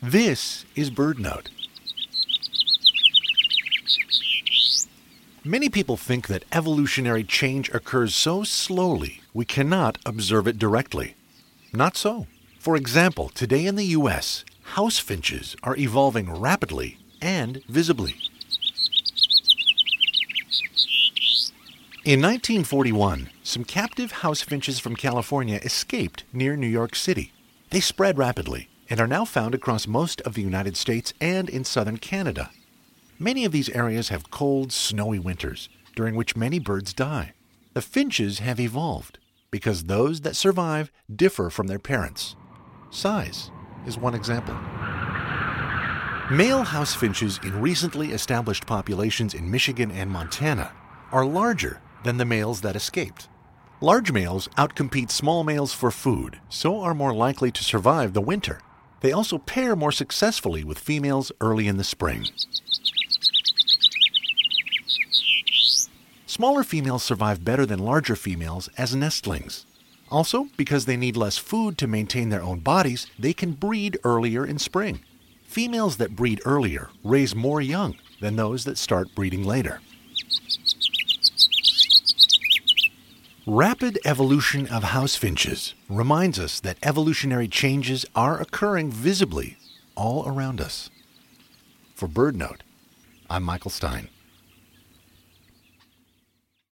This is BirdNote. Many people think that evolutionary change occurs so slowly we cannot observe it directly. Not so. For example, today in the US, house finches are evolving rapidly and visibly. In 1941, some captive house finches from California escaped near New York City. They spread rapidly and are now found across most of the United States and in southern Canada. Many of these areas have cold, snowy winters, during which many birds die. The finches have evolved because those that survive differ from their parents. Size is one example. Male house finches in recently established populations in Michigan and Montana are larger than the males that escaped. Large males outcompete small males for food, so are more likely to survive the winter. They also pair more successfully with females early in the spring. Smaller females survive better than larger females as nestlings. Also, because they need less food to maintain their own bodies, they can breed earlier in spring. Females that breed earlier raise more young than those that start breeding later. Rapid evolution of house finches reminds us that evolutionary changes are occurring visibly all around us. For BirdNote, I'm Michael Stein.